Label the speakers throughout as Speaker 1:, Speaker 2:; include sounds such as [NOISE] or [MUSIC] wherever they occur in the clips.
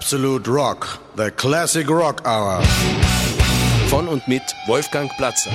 Speaker 1: Absolute Rock, the Classic Rock Hour.
Speaker 2: Von und mit Wolfgang Platzer.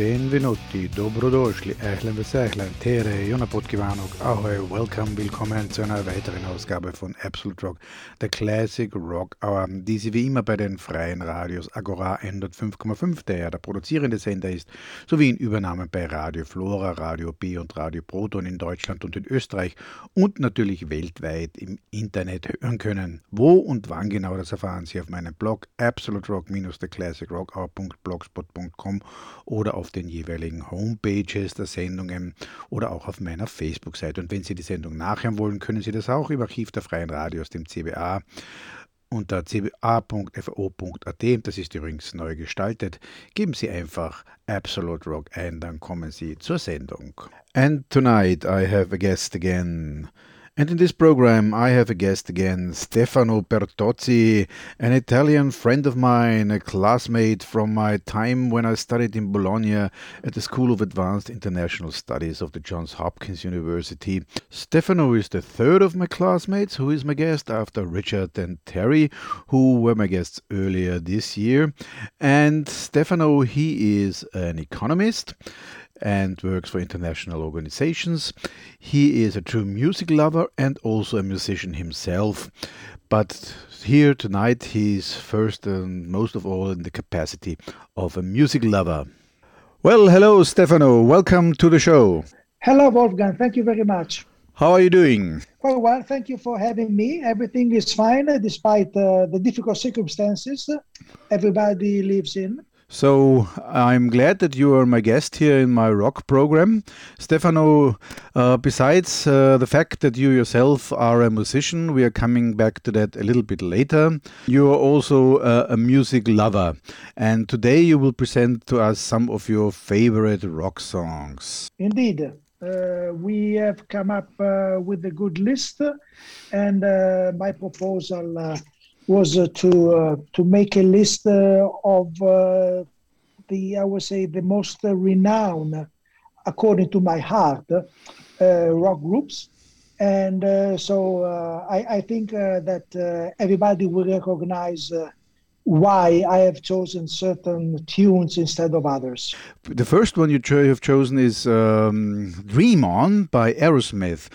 Speaker 3: Benvenuti, dobrodošli, ehlen vesehlen, tere, Jonapot Kivanok, ahoy, welcome, willkommen zu einer weiteren Ausgabe von Absolute Rock, der Classic Rock Hour, die Sie wie immer bei den freien Radios Agora 105,5, der ja der produzierende Sender ist, sowie in Übernahmen bei Radio Flora, Radio B und Radio Proton in Deutschland und in Österreich und natürlich weltweit im Internet hören können. Wo und wann genau, das erfahren Sie auf meinem Blog absolute rock-theclassicrockhour.blogspot.com oder auf den jeweiligen Homepages der Sendungen oder auch auf meiner Facebook-Seite. Und wenn Sie die Sendung nachhören wollen, können Sie das auch im Archiv der Freien Radios, dem CBA, unter cba.fo.at, das ist übrigens neu gestaltet, geben Sie einfach Absolute Rock ein, dann kommen Sie zur Sendung. And tonight I have a guest again. And in this program, I have a guest again, Stefano Bertozzi, an Italian friend of mine, a classmate from my time when I studied in Bologna at the School of Advanced International Studies of the Johns Hopkins University. Stefano is the third of my classmates who is my guest after Richard and Terry, who were my guests earlier this year. And Stefano, he is an economist and works for international organizations. He is a true music lover and also a musician himself. But here tonight, he's first and most of all in the capacity of a music lover. Well, hello, Stefano. Welcome to the show.
Speaker 4: Hello, Wolfgang. Thank you very much.
Speaker 3: How are you doing?
Speaker 4: Well, well, thank you for having me. Everything is fine despite uh, the difficult circumstances everybody lives in.
Speaker 3: So I'm glad that you are my guest here in my rock program. Stefano, uh, besides uh, the fact that you yourself are a musician, we are coming back to that a little bit later. You are also uh, a music lover. And today you will present to us some of your favorite rock songs.
Speaker 4: Indeed. Uh, we have come up uh, with a good list, and uh, my proposal was uh, to uh, to make a list uh, of the I would say the most renowned, according to my heart, rock groups. And so I, I, think that everybody will recognize why I have chosen certain tunes instead of others.
Speaker 3: The first one you cho have chosen is um, Dream On by Aerosmith.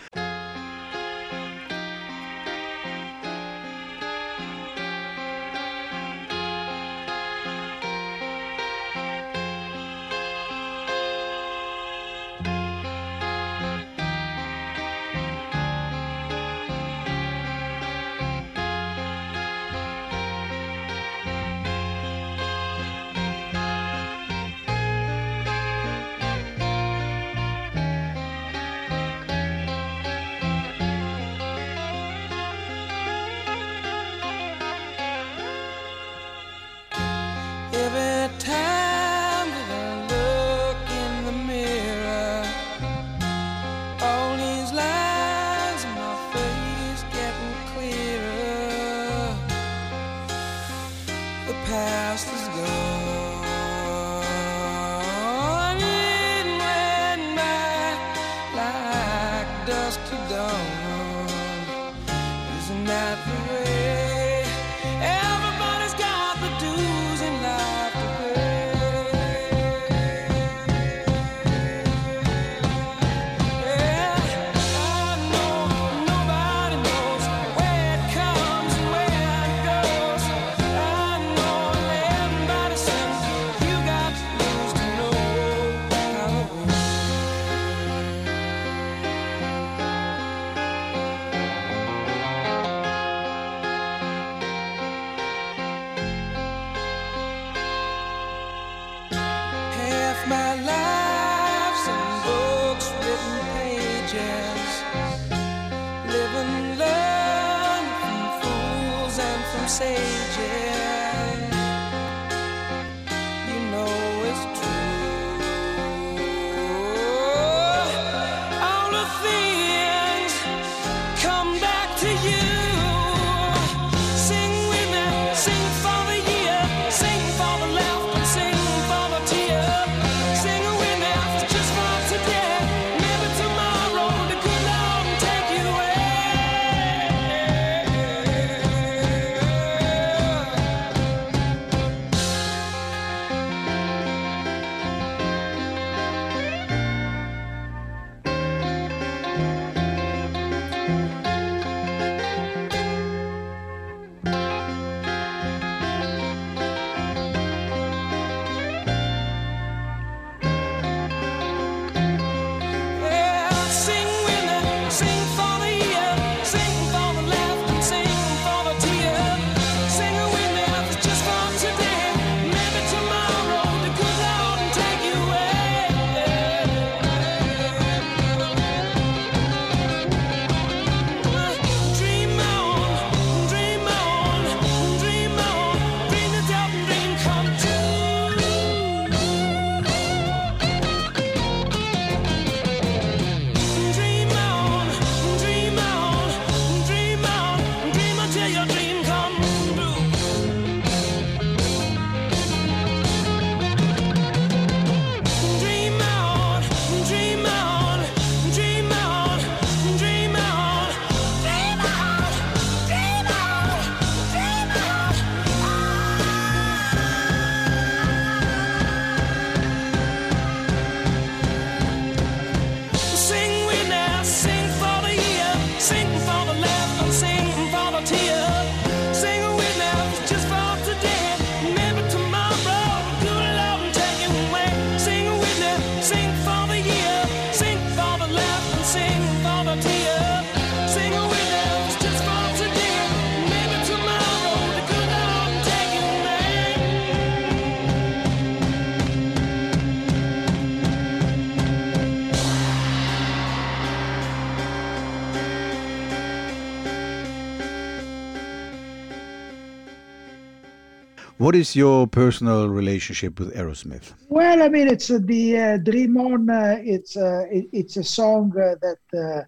Speaker 5: What is your personal relationship with Aerosmith?
Speaker 4: Well, I mean, it's uh, the uh, Dream On. Uh, it's uh, it, it's a song uh, that uh,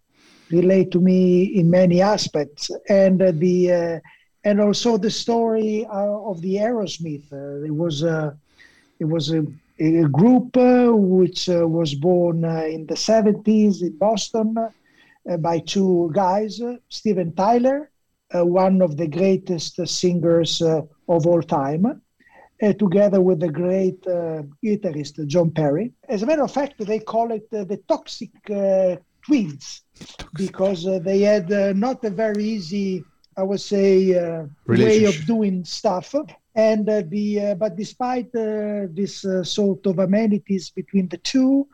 Speaker 4: relate to me in many aspects, and the and also the story of the Aerosmith. it was a it was a, a group which was born in the 70s in Boston by two guys, Steven Tyler one of the greatest singers uh, of all time, uh, together with the great guitarist John Perry. As a matter of fact, they call it the Toxic Twins because they had not a very easy, I would say, way of doing stuff. And uh, the uh, but despite uh, this sort of amenities between the two,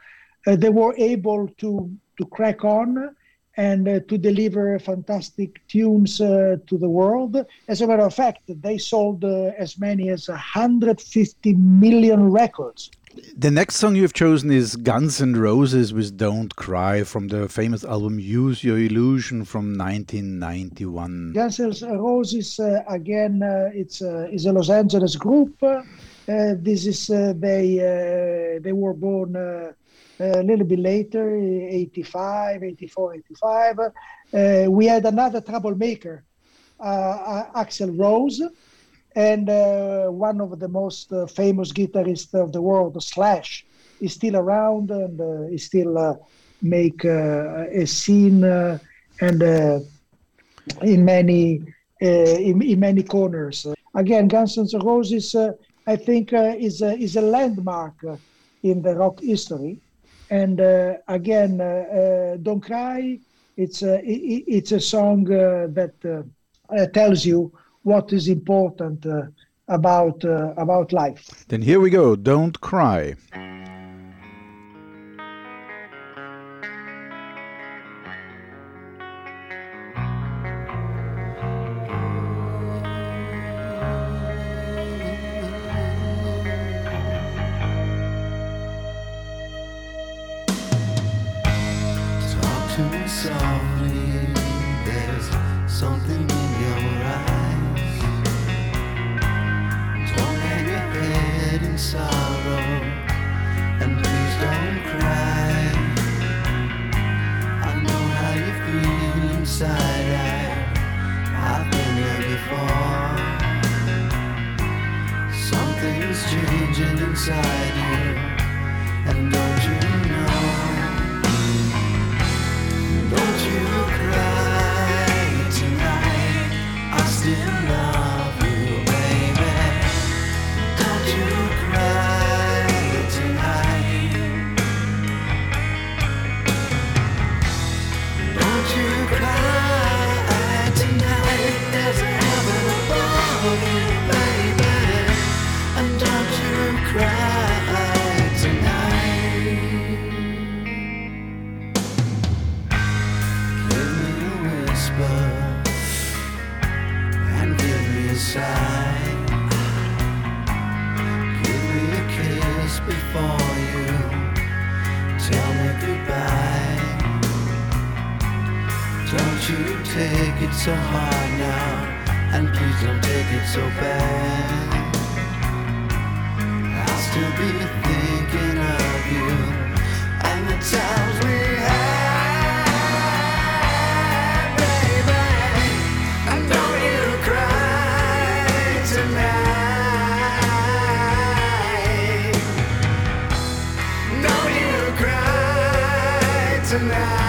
Speaker 4: they were able to to crack on and uh, to deliver fantastic tunes uh, to the world. As a matter of fact, they sold uh, as many as 150 million records.
Speaker 5: The next song you've chosen is Guns N' Roses with Don't Cry from the famous album Use Your Illusion from 1991.
Speaker 4: Guns N' Roses, uh, again, uh, it's uh, is a Los Angeles group. this is they they were born a little bit later, 85, 84, 85, uh, we had another troublemaker, uh, uh, Rose, and uh, one of the most uh, famous guitarists of the world, Slash, is still around and uh, is still make a scene and in many in, in, many corners. Again, Guns N' Roses, I think, is a, is a landmark in the rock history. And uh, again, uh, uh, "Don't Cry." It's a it's a song that tells you what is important about about life.
Speaker 5: Then here we go. "Don't Cry."
Speaker 3: you take it
Speaker 5: so hard now? And please don't take it so bad. I'll still be thinking of you and the times we had, baby. I know you cried tonight. Know you cried tonight.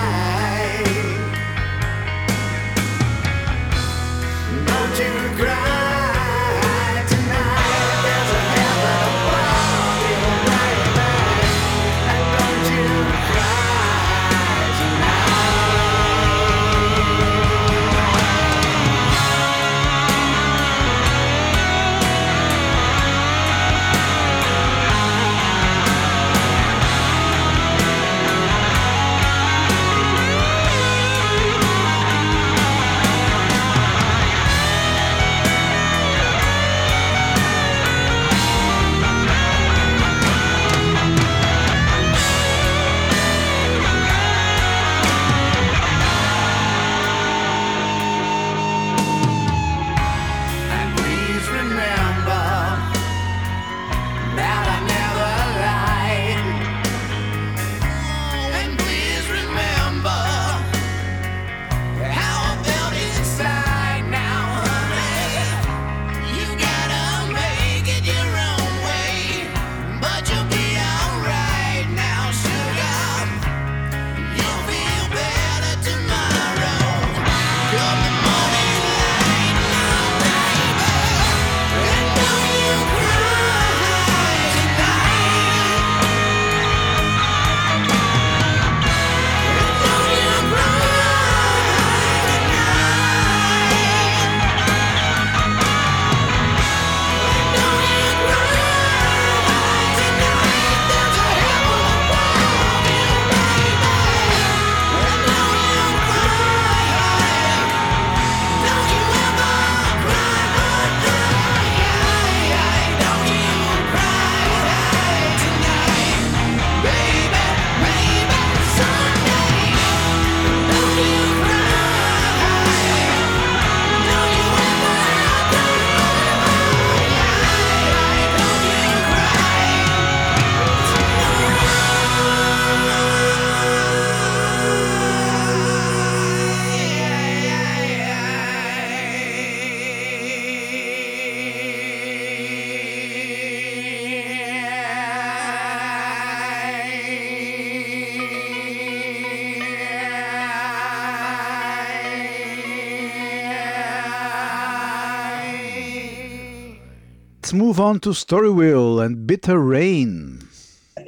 Speaker 3: To Storyville and Bitter Rain.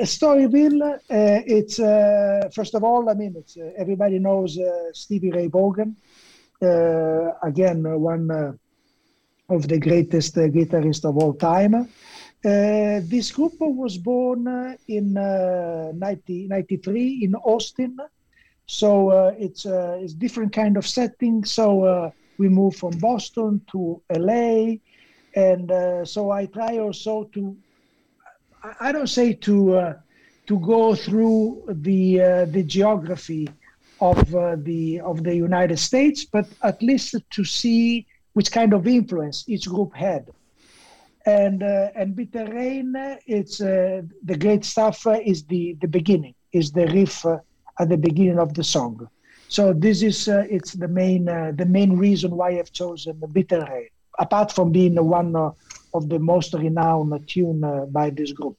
Speaker 4: Storyville, uh, it's uh, first of all, I mean, it's, uh, everybody knows uh, Stevie Ray Vaughan. Uh, again, one uh, of the greatest guitarists of all time. this group was born in uh, 1993 in Austin. So it's it's different kind of setting. So we moved from Boston to LA, and so I try also to I don't say to uh, to go through the uh, the geography of uh, the of the United States, but at least to see which kind of influence each group had. And uh, and Bitter Rain, it's uh, the great stuff uh, is the the beginning, is the riff at the beginning of the song. So this is it's the main the main reason why I've chosen Bitter Rain, apart from being one of the most renowned tune uh, by this group.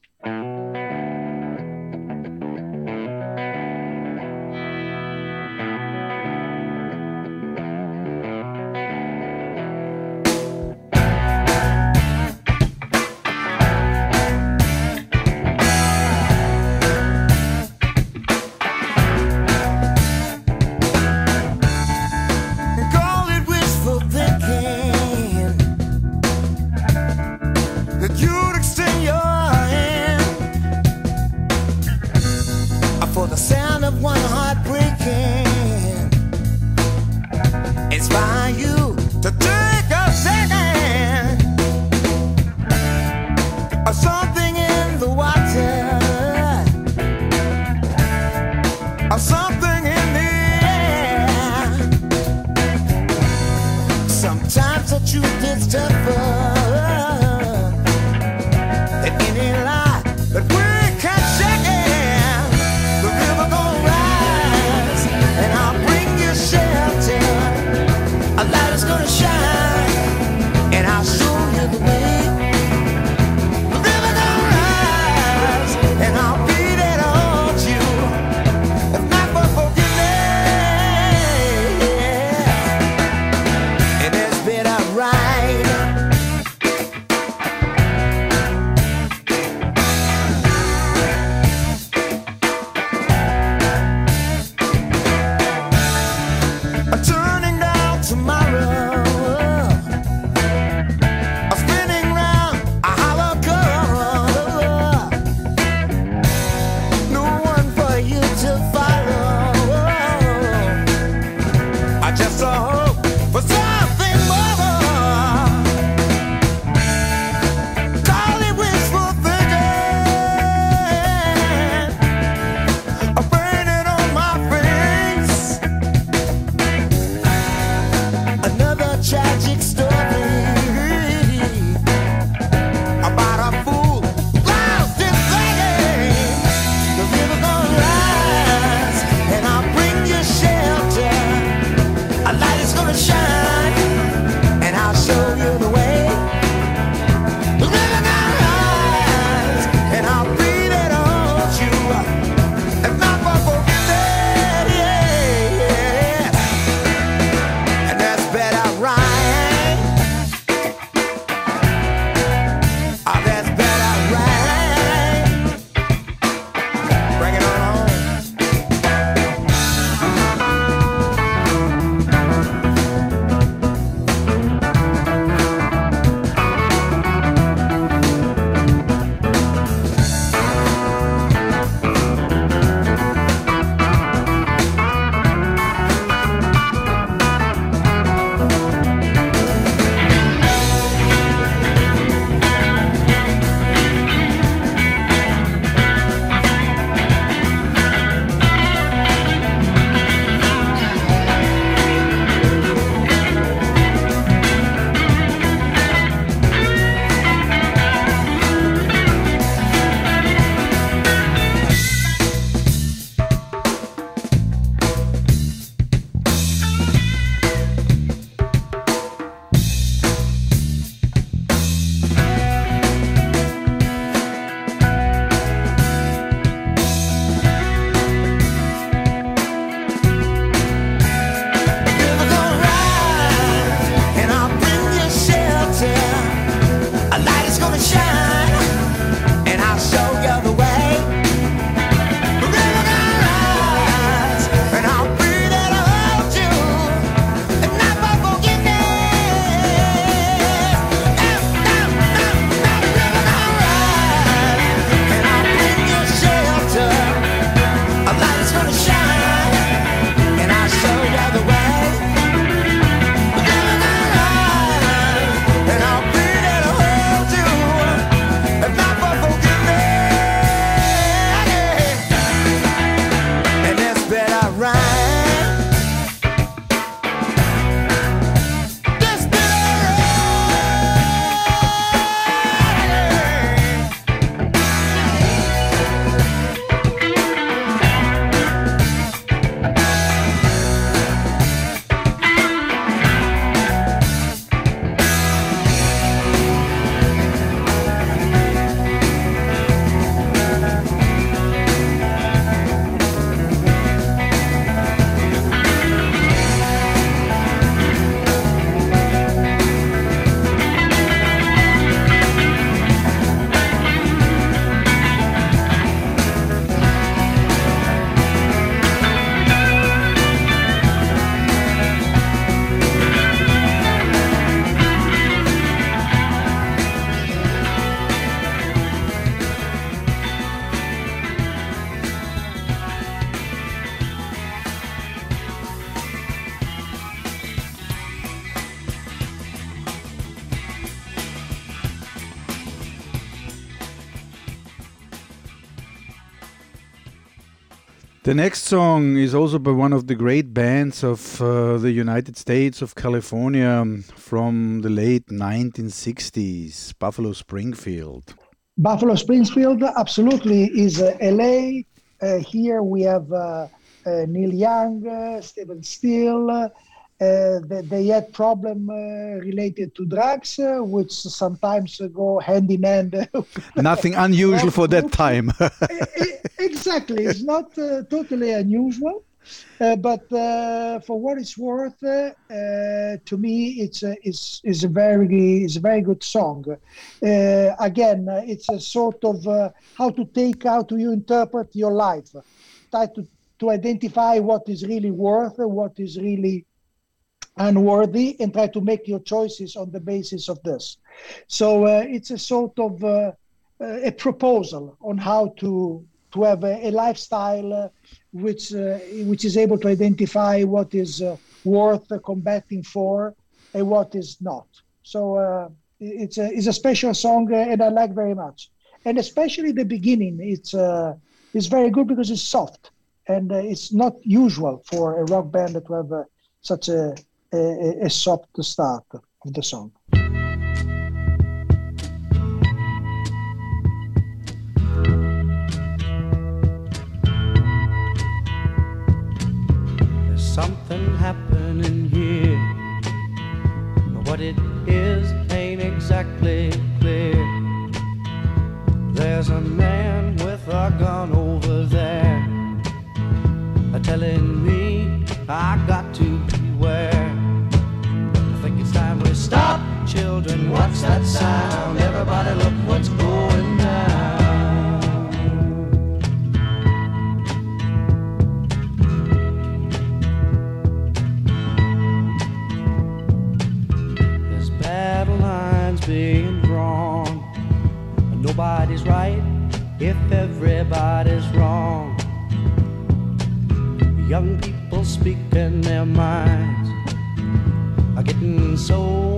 Speaker 3: The next song is also by one of the great bands of uh, the United States of California from the late 1960s, Buffalo Springfield.
Speaker 4: Buffalo Springfield, absolutely, is uh, LA. Uh, here we have uh, uh, Neil Young, uh, Stephen Stills, they, they, had problem uh, related to drugs, uh, which sometimes go hand in hand. [LAUGHS]
Speaker 3: Nothing unusual for that [LAUGHS] time.
Speaker 4: exactly, it's not totally unusual. Uh, but uh, for what it's worth, uh, to me, it's a, it's, it's a very it's a very good song. again, it's a sort of how to take how to you interpret your life, try to to identify what is really worth, what is really unworthy and try to make your choices on the basis of this. So uh, it's a sort of uh, uh a proposal on how to to have a, a lifestyle uh, which uh, which is able to identify what is uh, worth combating for and what is not. So it's a it's a special song and I like very much. And especially the beginning, it's it's very good because it's soft and it's not usual for a rock band to have such a a, soft start of the song.
Speaker 5: There's something happening here. What it is ain't exactly what's that sound? Everybody look what's going down. There's battle lines being drawn, nobody's right if everybody's wrong. Young people speaking their minds are getting so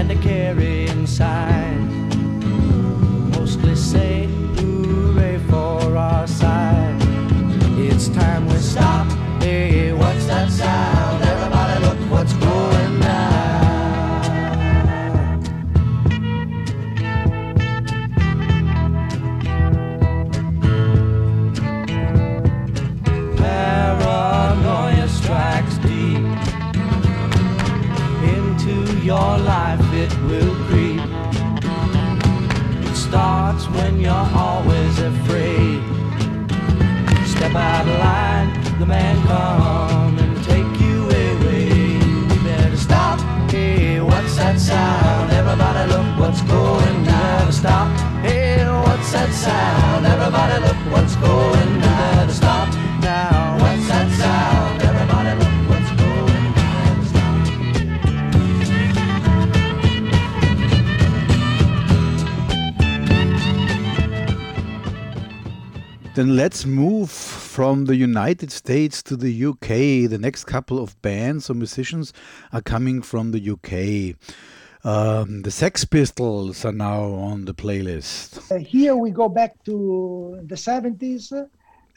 Speaker 5: and a carrying signs. Sound? Everybody look what's going stop now. What's that sound? Everybody look what's going. Stop.
Speaker 3: Then let's move from the United States to the UK. The next couple of bands or musicians are coming from the UK. Um, the Sex Pistols are now on the playlist.
Speaker 4: Uh, here we go back to the 70s. Uh,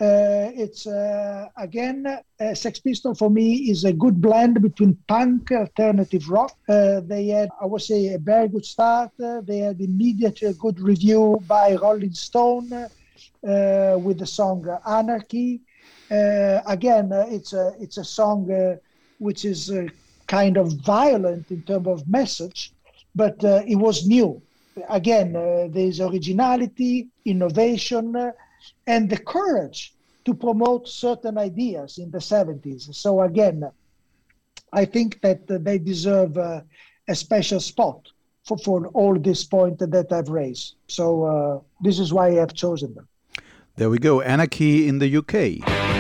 Speaker 4: it's uh, again, uh, Sex Pistol for me is a good blend between punk, alternative rock. Uh, they had, I would say, a very good start. Uh, they had immediate good review by Rolling Stone with the song Anarchy. Again, it's a it's a song which is kind of violent in terms of message, but uh, it was new. Again, uh, there's originality, innovation, uh, and the courage to promote certain ideas in the 70s. So again, I think that uh, they deserve uh, a special spot for, for all this point that I've raised. So uh, this is why I have chosen them.
Speaker 3: There we go. Anarchy in the UK.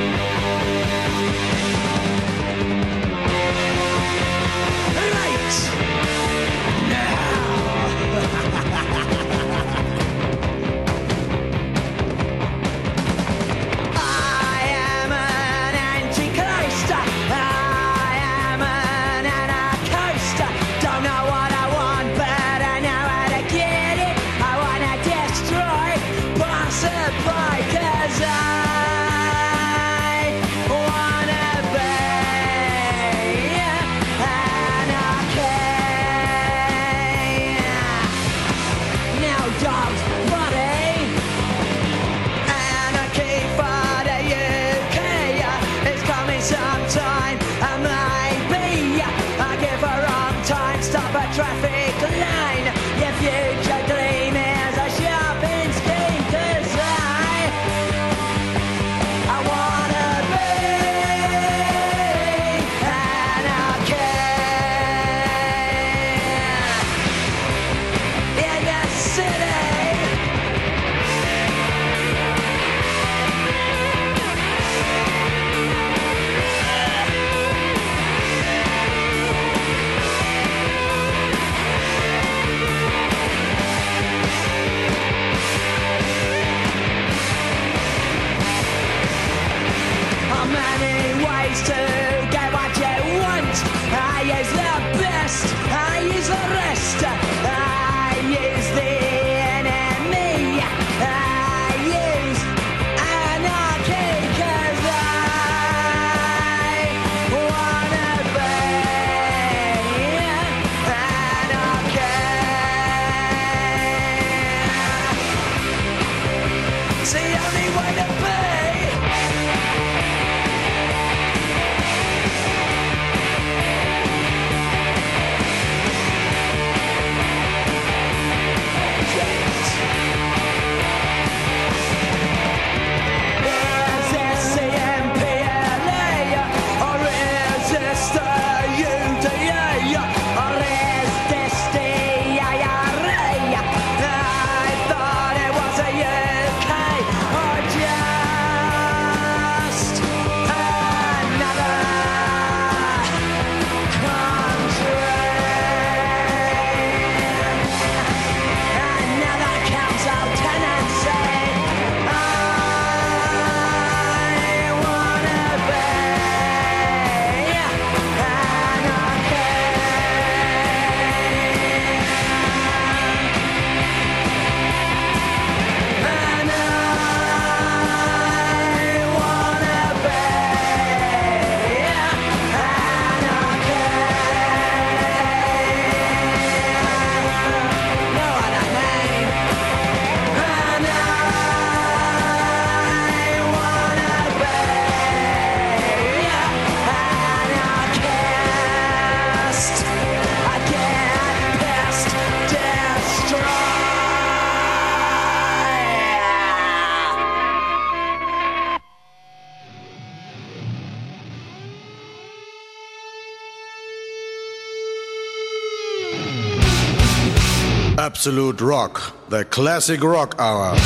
Speaker 1: Absolute Rock, the classic rock hour.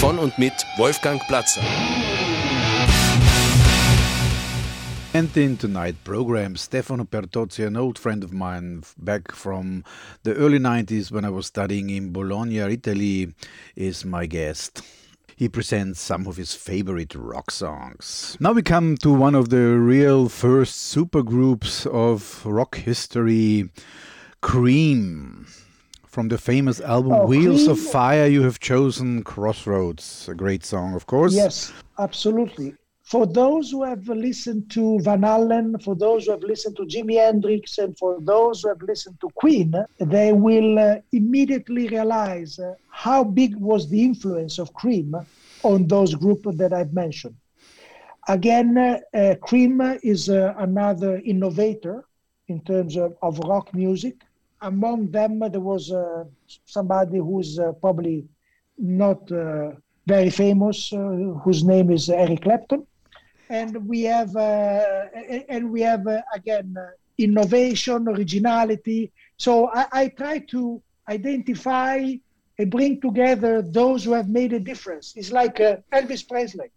Speaker 2: Von und mit Wolfgang Platzer.
Speaker 3: And in tonight's program, Stefano Bertozzi, an old friend of mine back from the early 90s when I was studying in Bologna, Italy, is my guest. He presents some of his favorite rock songs. Now we come to one of the real first supergroups of rock history, Cream. From the famous album
Speaker 4: Oh,
Speaker 3: Wheels of Fire, you have chosen Crossroads, a great song, of course.
Speaker 4: Yes, absolutely. For those who have listened to Van Halen, for those who have listened to Jimi Hendrix, and for those who have listened to Queen, they will uh, immediately realize uh, how big was the influence of Cream on those groups that I've mentioned. Again, uh, uh, Cream is uh, another innovator in terms of, of rock music. Among them, there was uh, somebody who's uh, probably not uh, very famous, uh, whose name is Eric Clapton. And we have, uh, and we have uh, again innovation, originality. So I, I try to identify and bring together those who have made a difference. It's like Elvis Presley.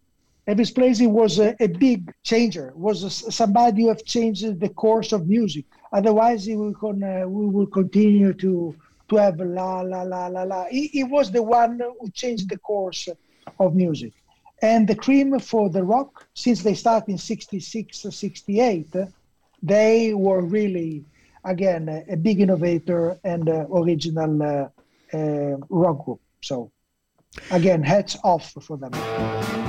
Speaker 4: Elvis Presley was a, a big changer, was a somebody who have changed the course of music. Otherwise, we uh, we will continue to to have la la la la la. He, he was the one who changed the course of music. And the cream for the rock, since they started in 66, 68, they were really, again, a, a big innovator and uh, original uh, uh, rock group. So, again, hats off for them.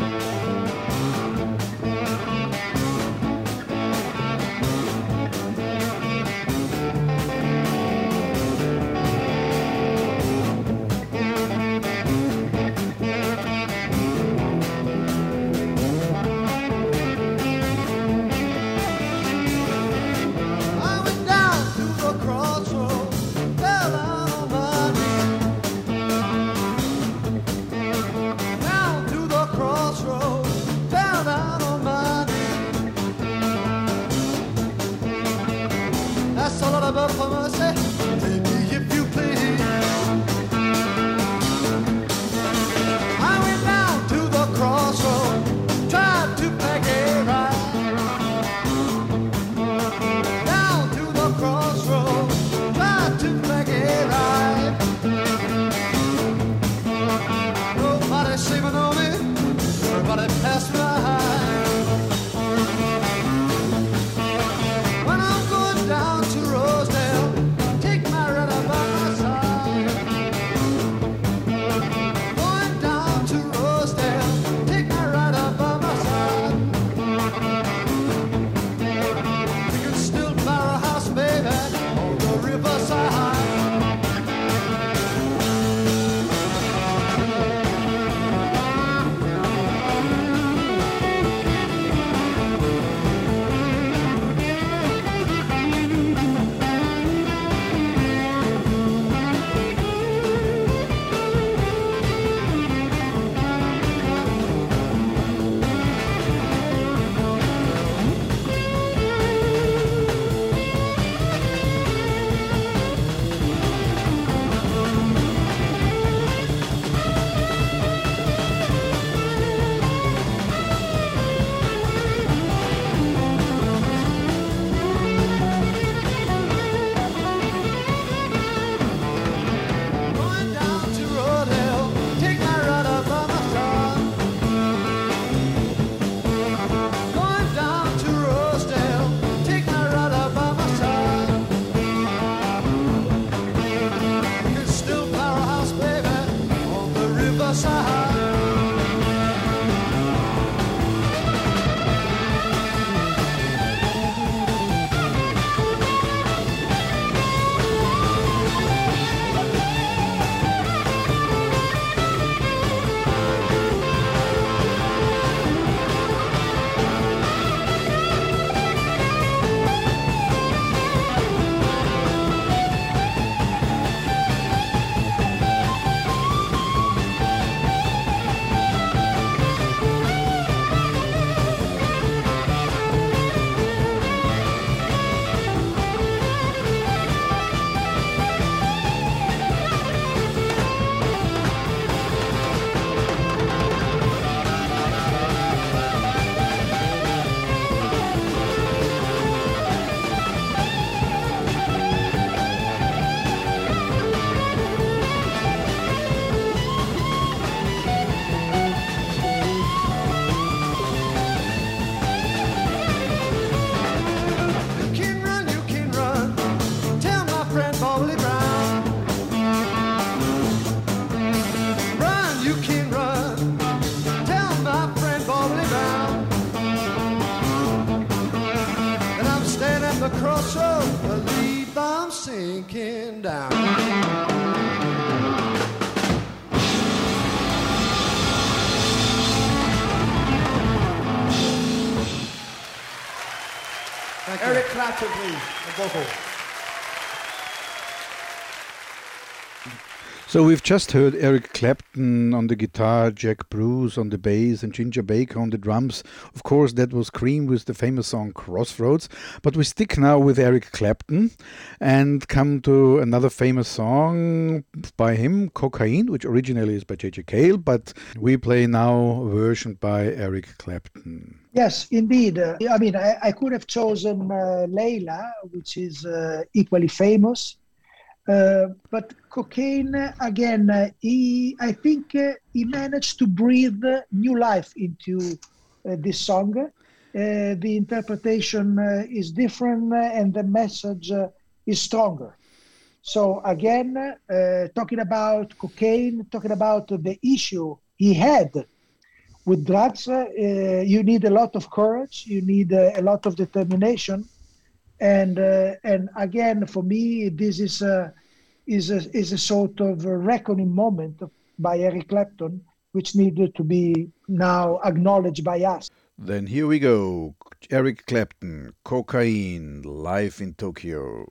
Speaker 6: sound. Eric Clapton, please, the vocal.
Speaker 3: So we've just heard Eric Clapton on the guitar, Jack Bruce on the bass, and Ginger Baker on the drums. Of course, that was Cream with the famous song Crossroads. But we stick now with Eric Clapton and come to another famous song by him, Cocaine, which originally is by J.J. Cale, but we play now a version by Eric Clapton.
Speaker 4: Yes, indeed. Uh, I mean, I, I could have chosen uh, Layla, which is uh, equally famous. Uh, but cocaine again, uh, he I think uh, he managed to breathe new life into uh, this song. Uh, the interpretation uh, is different and the message is stronger. So again, talking about cocaine, talking about the issue he had with drugs, you need a lot of courage, you need a lot of determination, and uh, and again, for me, this is a is a is a sort of a reckoning moment by Eric Clapton, which needed to be now acknowledged by us.
Speaker 3: Then here we go Eric Clapton, Cocaine, live in Tokyo.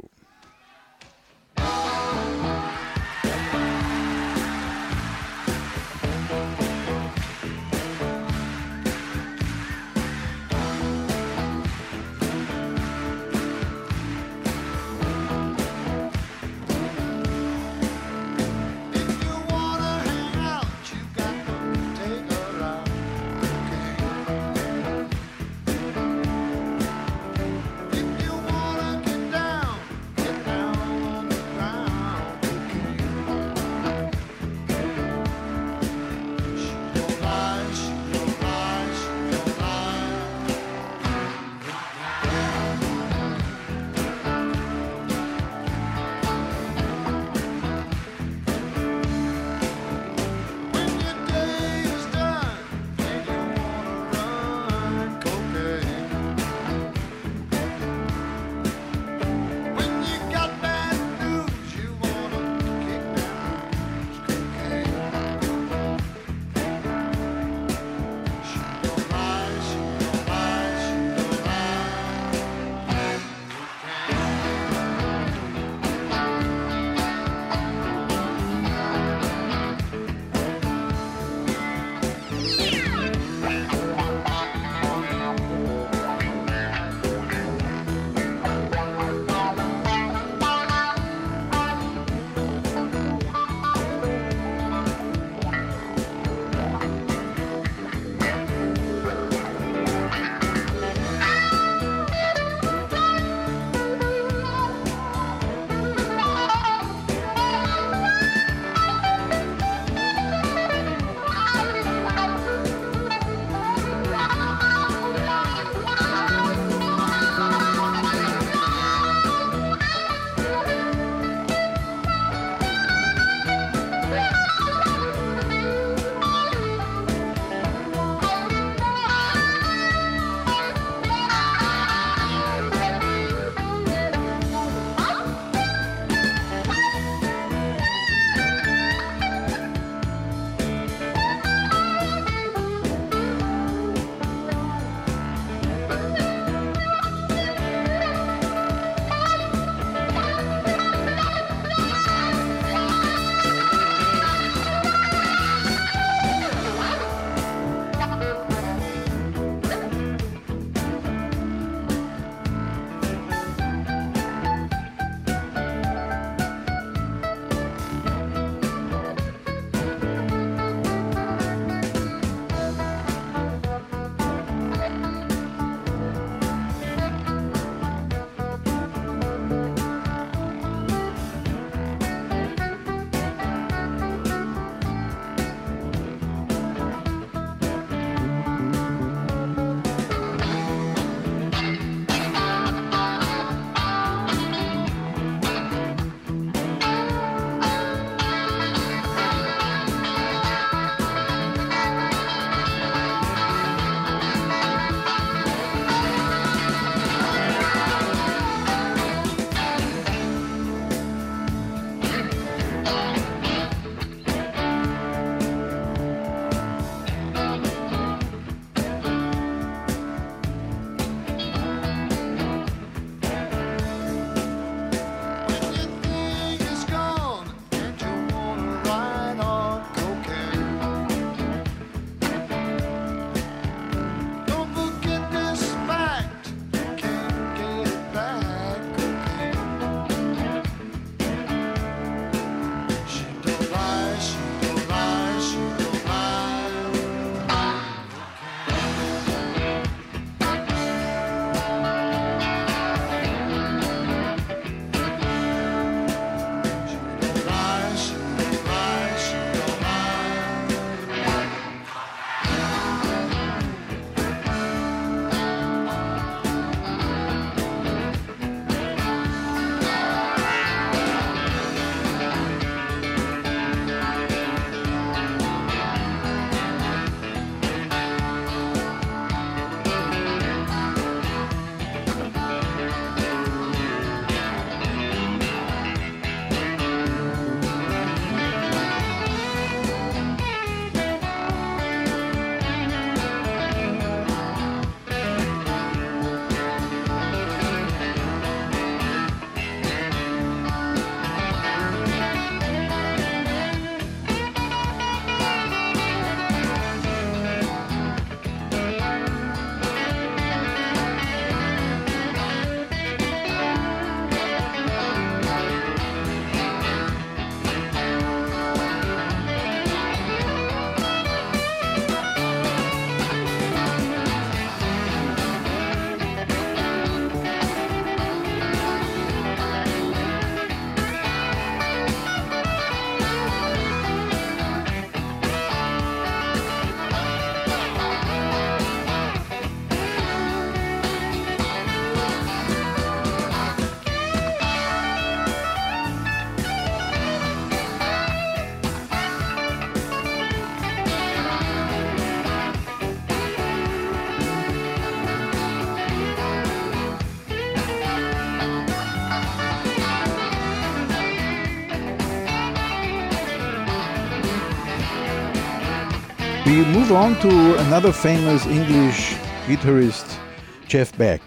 Speaker 3: We move on to another famous English guitarist, Jeff Beck.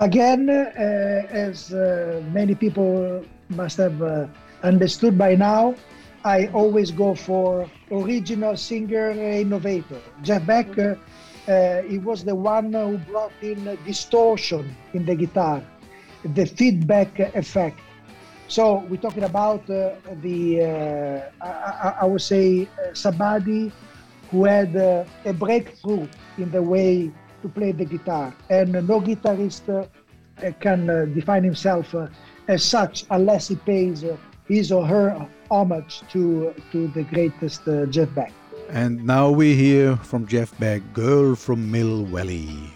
Speaker 4: Again, uh, as uh, many people must have uh, understood by now, I always go for original singer innovator. Jeff Beck, uh, uh, he was the one who brought in distortion in the guitar, the feedback effect. So we're talking about uh, the, I, I, I would say, somebody who had uh, a breakthrough in the way to play the guitar. And no guitarist uh, can uh, define himself uh, as such unless he pays uh, his or her homage to, to the greatest uh, Jeff Beck.
Speaker 3: And now we hear from Jeff Beck, Girl from Mill Valley.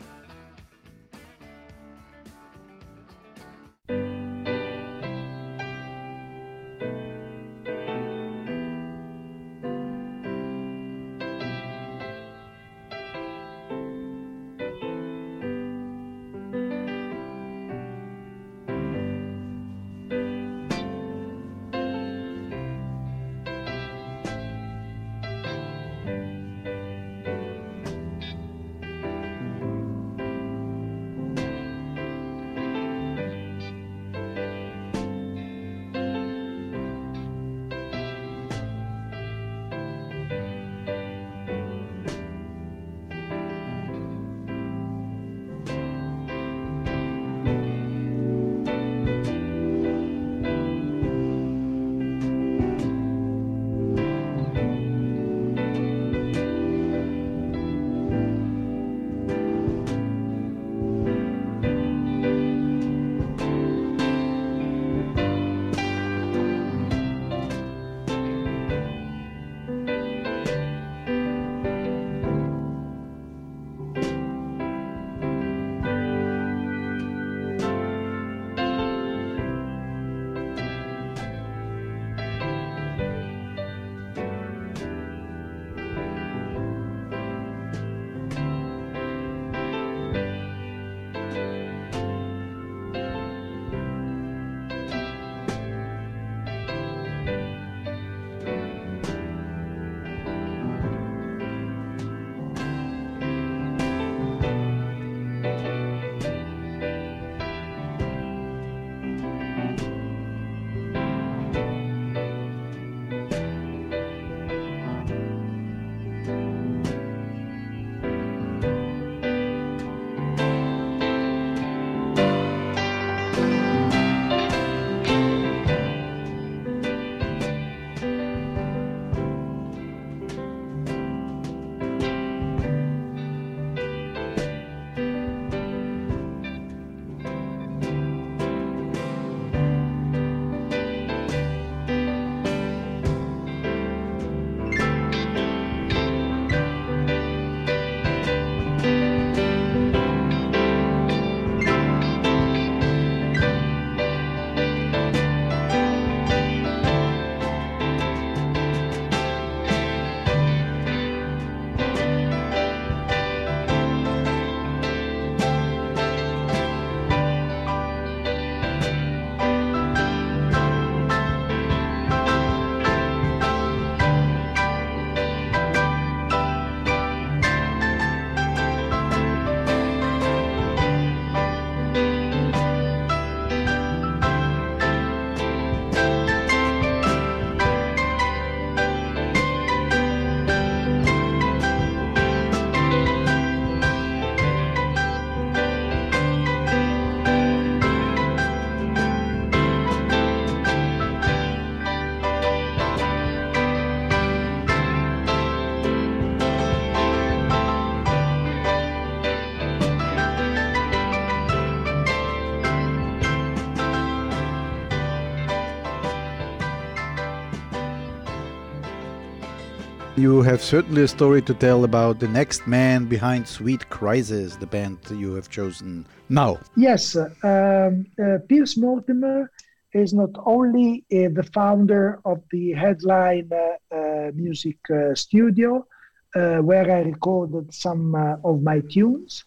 Speaker 3: You have certainly a story to tell about the next man behind Sweet Crisis, the band you have chosen now.
Speaker 4: Yes, uh, um, uh, Pierce Mortimer is not only uh, the founder of the Headline uh, uh, Music Studio, where I recorded some of my tunes,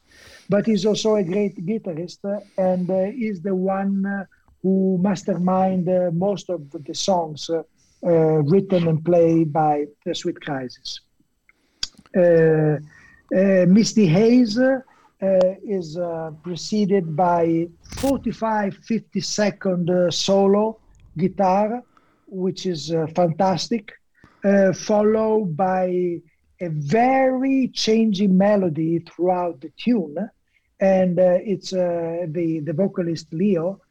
Speaker 4: but he's also a great guitarist and is the one who mastermind uh, most of the, songs written and played by the Sweet Crisis. Uh, uh, Misty Haze uh, is uh, preceded by 45 50 second uh, solo guitar, which is uh, fantastic, uh, followed by a very changing melody throughout the tune. And uh, it's uh, the, the vocalist Leo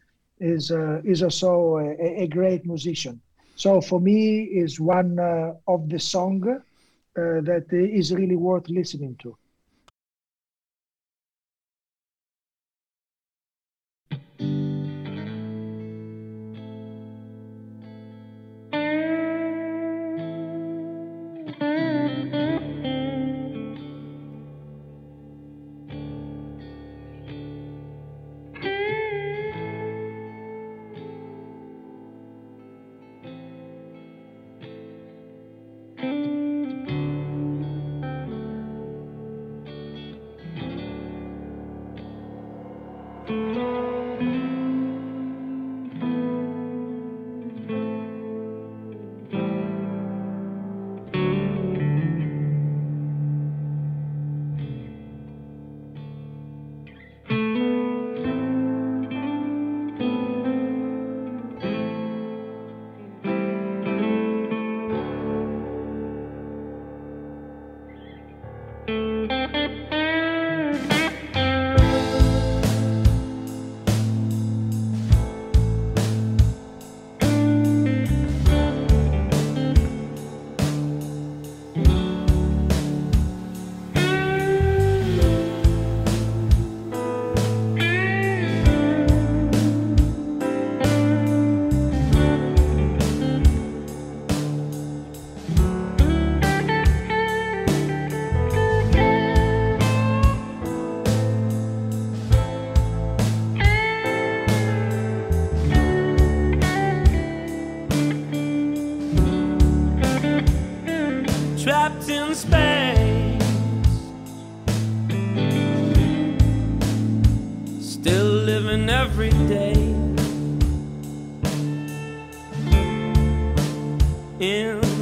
Speaker 4: is, uh, is also a, a great musician. So for me, is one uh, of the song uh, that is really worth listening to.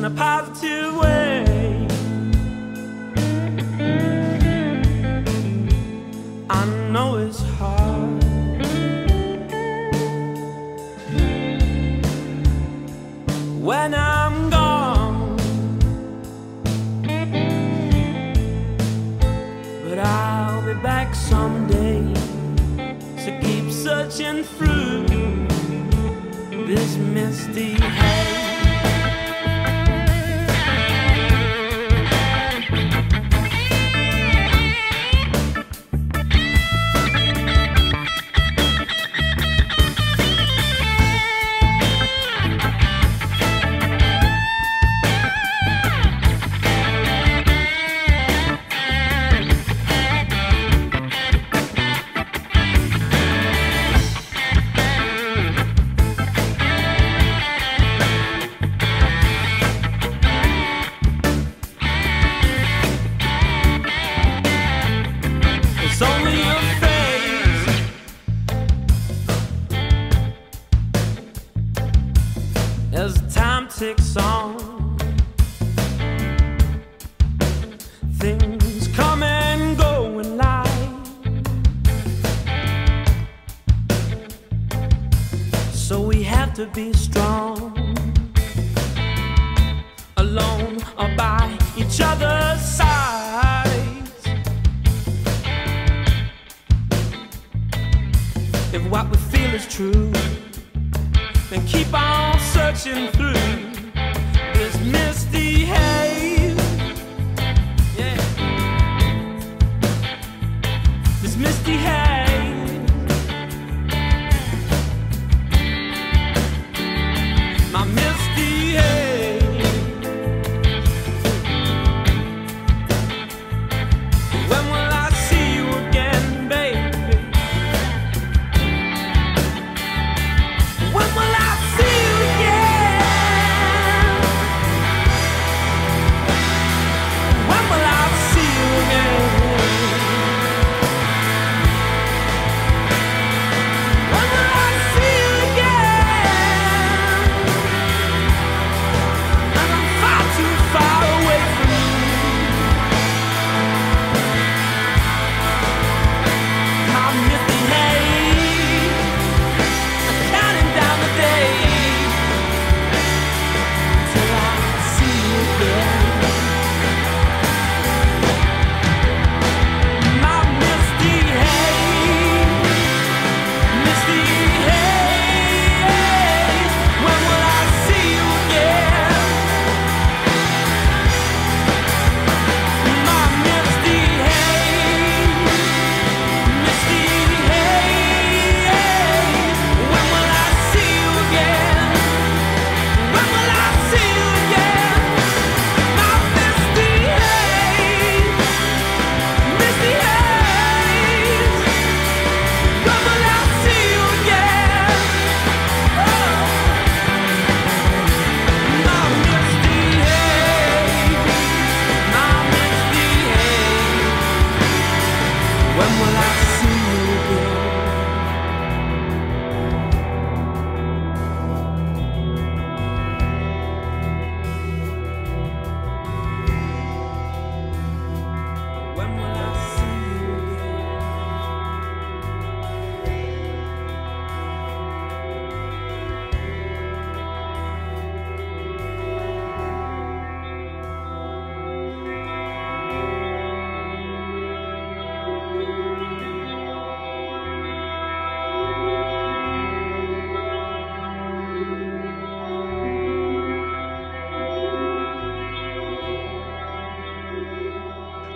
Speaker 7: In a positive way. I know it's hard. When I'm gone, but I'll be back someday. So keep searching through this misty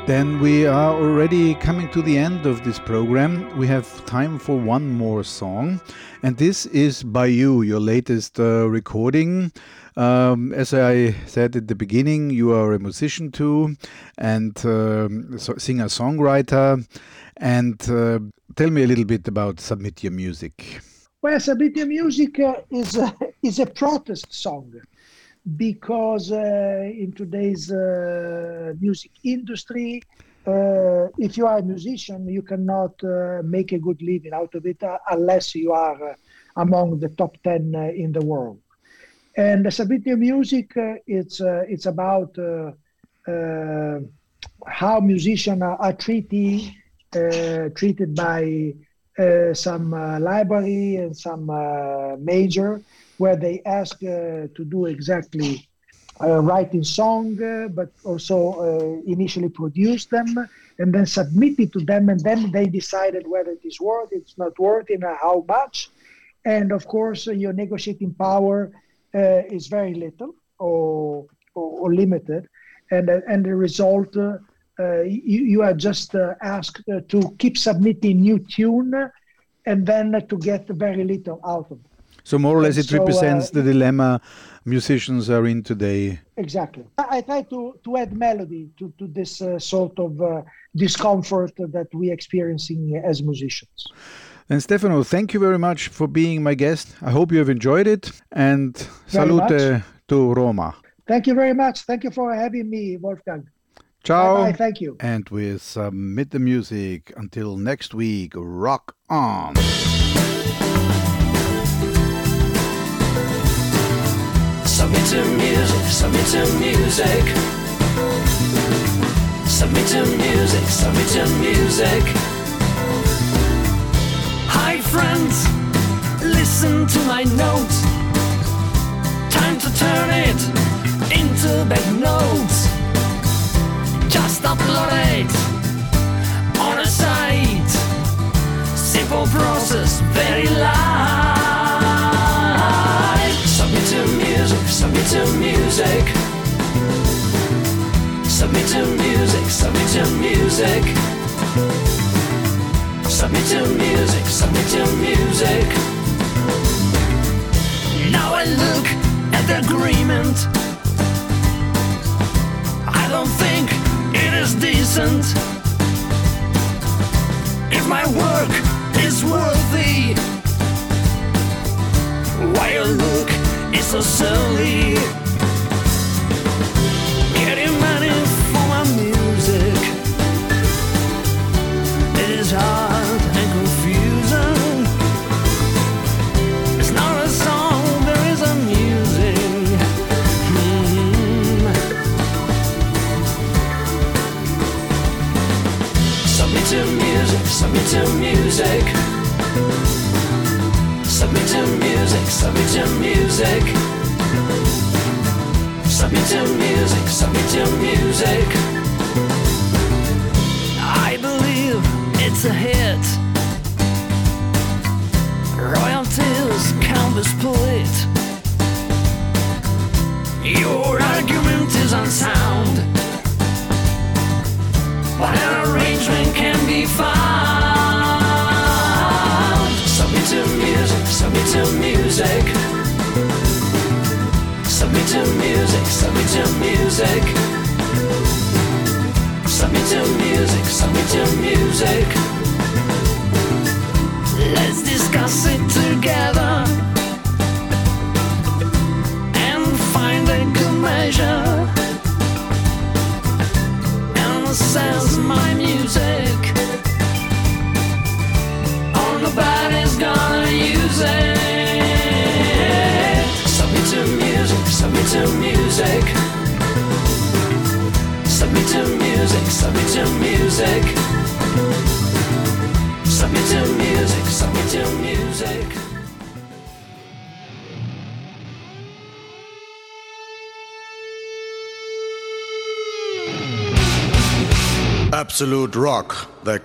Speaker 7: Then
Speaker 3: we are already coming to the end of this program. We have time for one more song, and this is by you, your latest uh, recording. Um, as I said at the beginning, you are a musician too, and um, so singer songwriter. And uh, tell me a little bit about Submit Your Music.
Speaker 4: Well, Submit Your Music uh, is a, is a protest song because uh, in today's uh, music industry, uh, if you are a musician, you cannot make a good living out of it unless you are among the top 10 uh, in the world. And Your Music, it's, it's about how musicians are, are treated, uh, treated by uh, some uh, library and some major where they ask uh, to do exactly writing song, uh, but also uh, initially produce them and then submit it to them, and then they decided whether it is worth, it's not worth, and how much. And of course, your negotiating power is very little or, or, or limited, and and the result. Uh, you, you are just uh, asked uh, to keep submitting new tune and then to get very little out of it.
Speaker 3: So, more or less,
Speaker 4: And
Speaker 3: it
Speaker 4: so, uh,
Speaker 3: represents the dilemma musicians are in today.
Speaker 4: Exactly. I, I try to, to add melody to, to this uh, sort of uh, discomfort that we're experiencing as musicians.
Speaker 3: And Stefano, thank you very much for being my guest. I hope you have enjoyed it. And
Speaker 4: Very
Speaker 3: salute
Speaker 4: much.
Speaker 3: to Roma.
Speaker 4: Thank you very much. Thank you for having me, Wolfgang.
Speaker 3: Ciao.
Speaker 4: Bye-bye. Thank you.
Speaker 3: And we submit the music. Until next week, rock on.
Speaker 5: Submit to music, submit to music. Submit to music, submit to music. Hi friends, listen to my notes. Time to turn it into bad notes. Just upload it on a site. Simple process, very light. Music, submit to music. Submit to music, submit to music. Submit to music, submit to music. Now I look at the agreement. I don't think it is decent. If my work is worthy, why your look is so silly? Getting money for my music. It is hard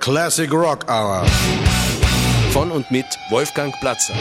Speaker 1: classic rock hour.
Speaker 2: Von und mit Wolfgang Platzer.